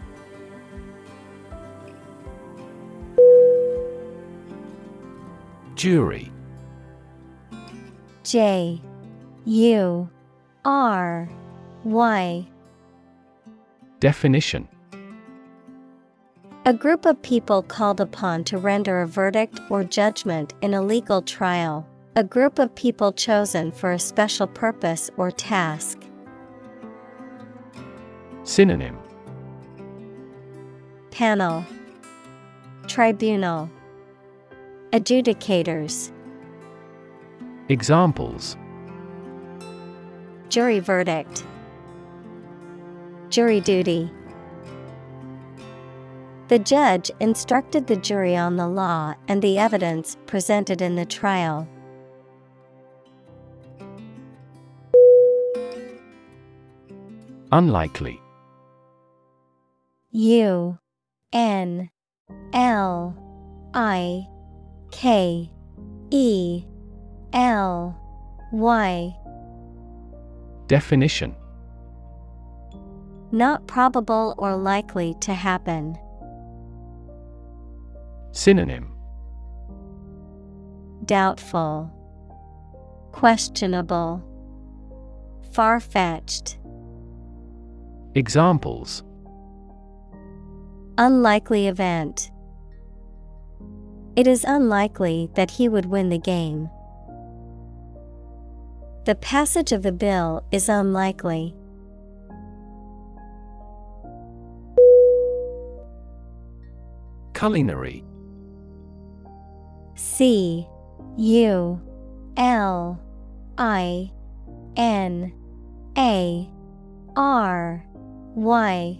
Jury. J. U. R. Y. Definition A group of people called upon to render a verdict or judgment in a legal trial. A group of people chosen for a special purpose or task. Synonym. Panel. Tribunal. Adjudicators. Examples. Jury verdict. Jury duty The judge instructed the jury on the law and the evidence presented in the trial. Unlikely. U N L I K E L Y. Definition Not probable or likely to happen. Synonym Doubtful, Questionable, Far fetched. Examples Unlikely event. It is unlikely that he would win the game. The passage of the bill is unlikely. Culinary C U L I N A R Y.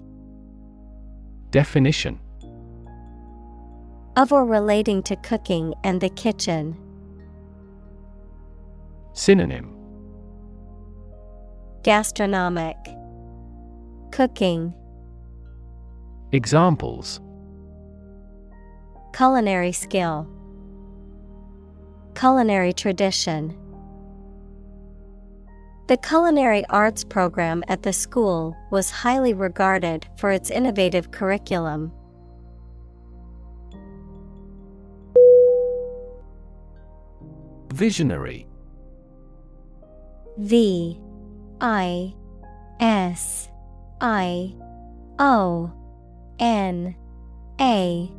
Definition. Of or relating to cooking and the kitchen. Synonym. Gastronomic. Cooking. Examples. Culinary skill Culinary tradition. The culinary arts program at the school was highly regarded for its innovative curriculum. Visionary. V I S I O N A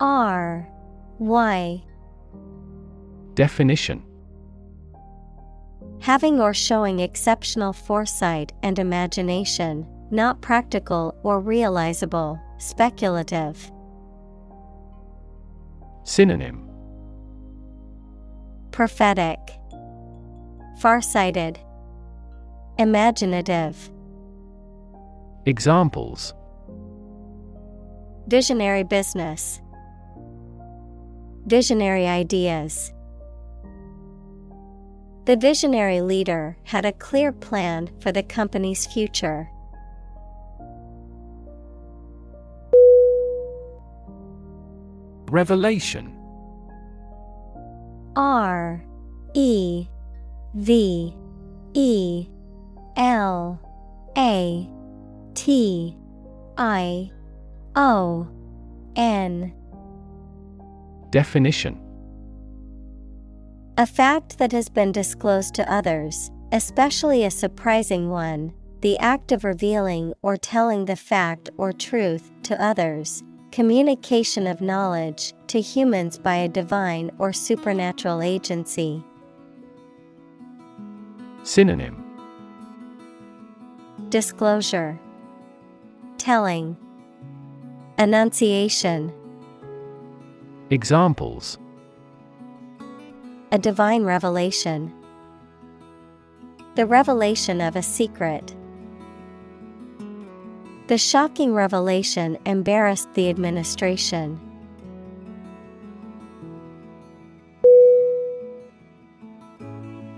R Y Definition Having or showing exceptional foresight and imagination, not practical or realizable, speculative. Synonym Prophetic, Farsighted, Imaginative. Examples Visionary business, Visionary ideas. The visionary leader had a clear plan for the company's future. Revelation. R E V E L A T I O N. Definition A fact that has been disclosed to others, especially a surprising one, the act of revealing or telling the fact or truth to others, communication of knowledge to humans by a divine or supernatural agency. Synonym. Disclosure, Telling, Annunciation, Examples a divine revelation. The revelation of a secret. The shocking revelation embarrassed the administration.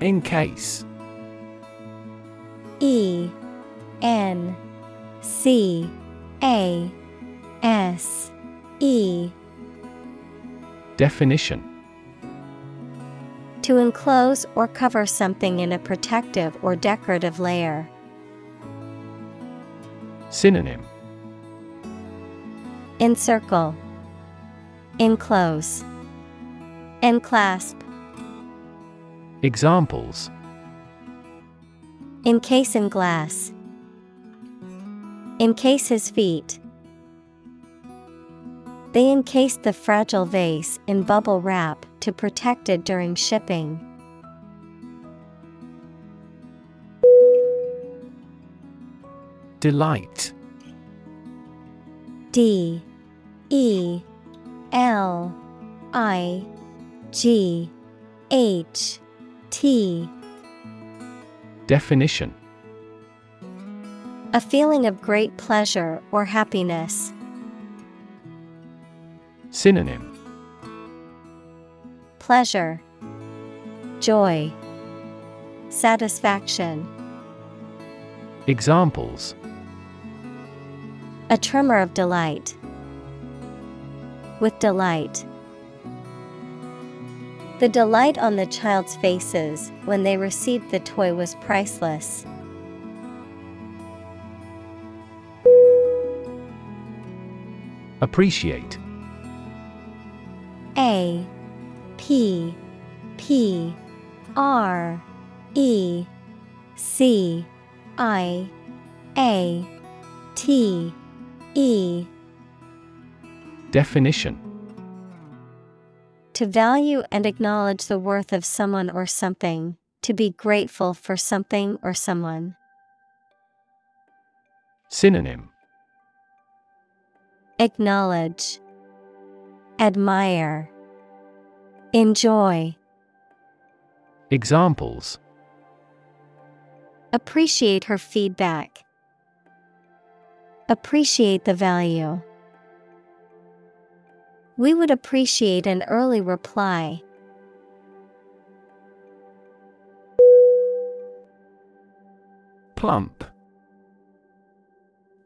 Encase E N C A S E Definition To enclose or cover something in a protective or decorative layer. Synonym Encircle, Enclose, Enclasp. Examples Encase in glass. Encase his feet. They encased the fragile vase in bubble wrap to protect it during shipping. Delight D E L I G H T Definition A feeling of great pleasure or happiness. Synonym Pleasure, Joy, Satisfaction. Examples A tremor of delight. With delight. The delight on the child's faces when they received the toy was priceless. Appreciate A P P R E C I A T E. Definition. To value and acknowledge the worth of someone or something, to be grateful for something or someone. Synonym. Acknowledge, Admire, Enjoy. Examples Appreciate her feedback. Appreciate the value. We would appreciate an early reply. Plump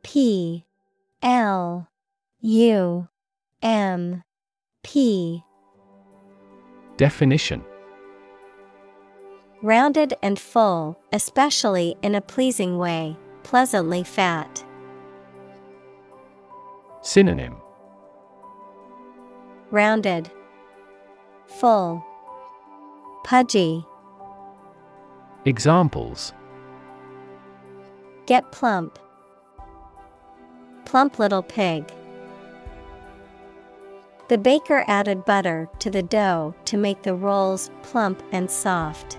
P L U M P Definition Rounded and full, especially in a pleasing way, pleasantly fat. Synonym Rounded, Full, Pudgy. Examples Get plump. Plump little pig. The baker added butter to the dough to make the rolls plump and soft.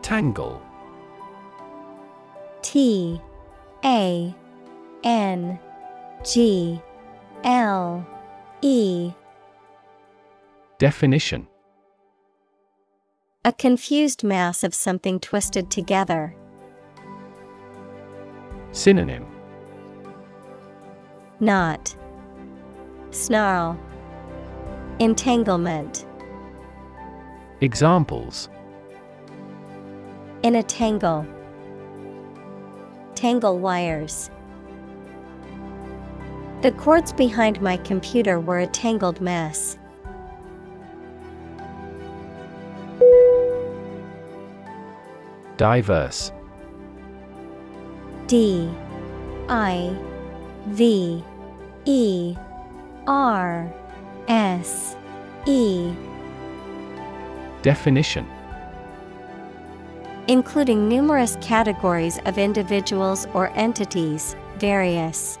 Tangle T A N G L E Definition A confused mass of something twisted together. Synonym Knot, Snarl, Entanglement. Examples In a tangle. Tangle wires. The cords behind my computer were a tangled mess. Diverse D I V E R S E. Definition. Including numerous categories of individuals or entities, various.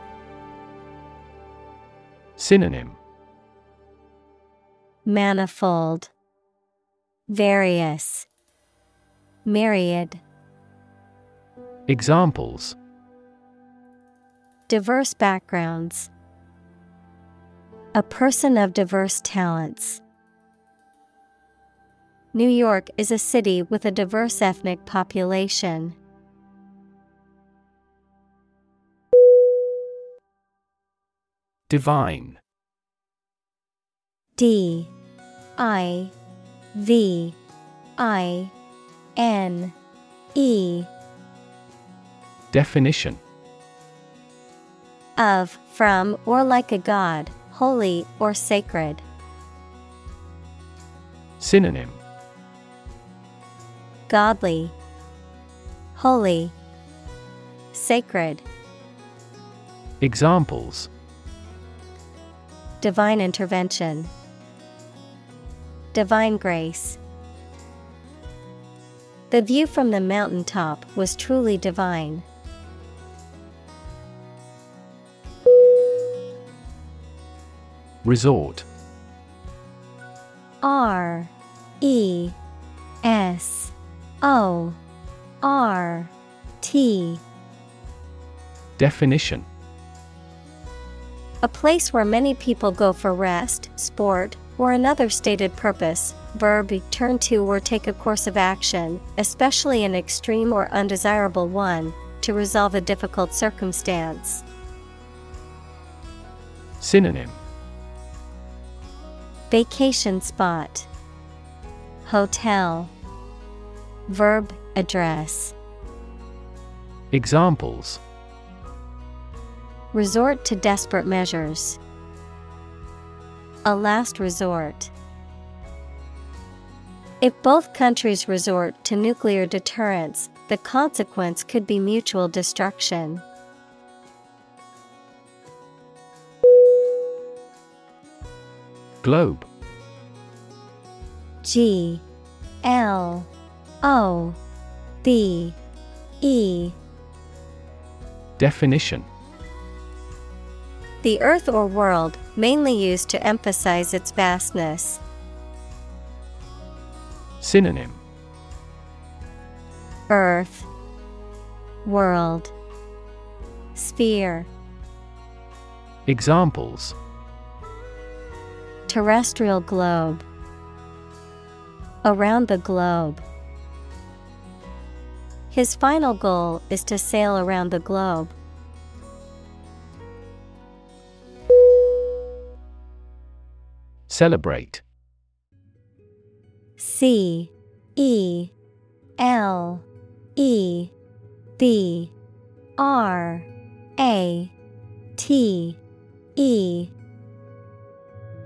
Synonym. Manifold, Various, Myriad. Examples. Diverse backgrounds. A person of diverse talents. New York is a city with a diverse ethnic population. Divine. D. I. V. I. N. E Definition of, from, or like a god, holy or sacred. Synonym Godly, Holy, Sacred. Examples Divine intervention, Divine grace. The view from the mountaintop was truly divine. Resort R E S O R T Definition A place where many people go for rest, sport, or another stated purpose. Verb turn to or take a course of action, especially an extreme or undesirable one, to resolve a difficult circumstance. Synonym Vacation spot, Hotel, Verb address. Examples Resort to desperate measures. A last resort. If both countries resort to nuclear deterrence, the consequence could be mutual destruction. Globe. G L O B E. Definition. The earth or world, mainly used to emphasize its vastness. Synonym. Earth, World, Sphere. Examples Terrestrial globe. Around the globe. His final goal is to sail around the globe. Celebrate C E L E B R A T E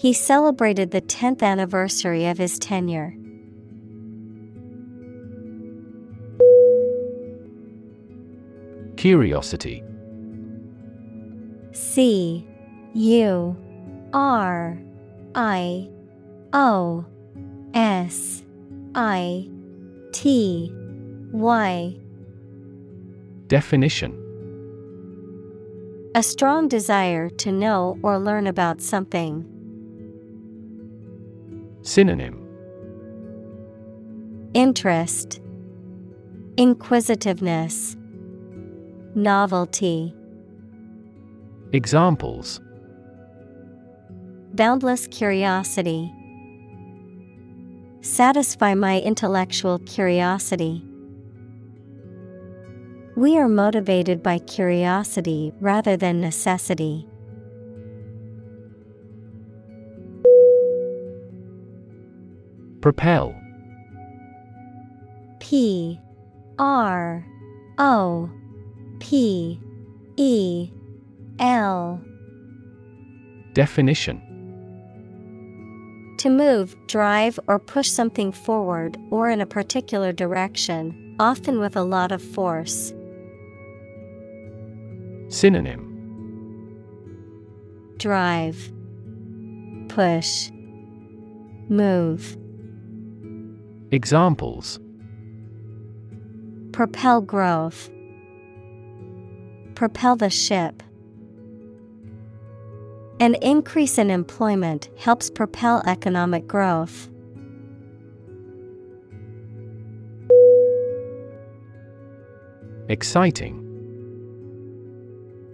He celebrated the 10th anniversary of his tenure. Curiosity C U R I O S I T Y Definition A strong desire to know or learn about something. Synonym Interest, Inquisitiveness, Novelty. Examples Boundless curiosity. Satisfy my intellectual curiosity. We are motivated by curiosity rather than necessity. Propel. P R O P E L. Definition. To move, drive, or push something forward or in a particular direction, often with a lot of force. Synonym. Drive, Push, Move. Examples Propel growth. Propel the ship. An increase in employment helps propel economic growth. Exciting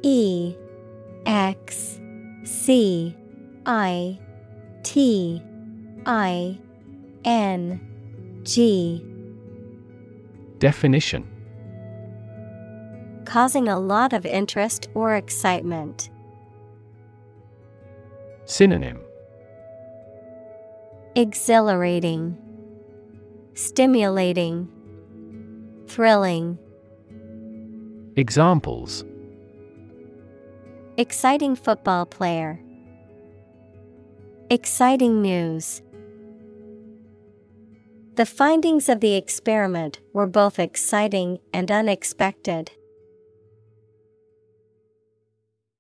E X C I T I N G Definition Causing a lot of interest or excitement. Synonym Exhilarating, Stimulating, Thrilling. Examples Exciting football player. Exciting news. The findings of the experiment were both exciting and unexpected.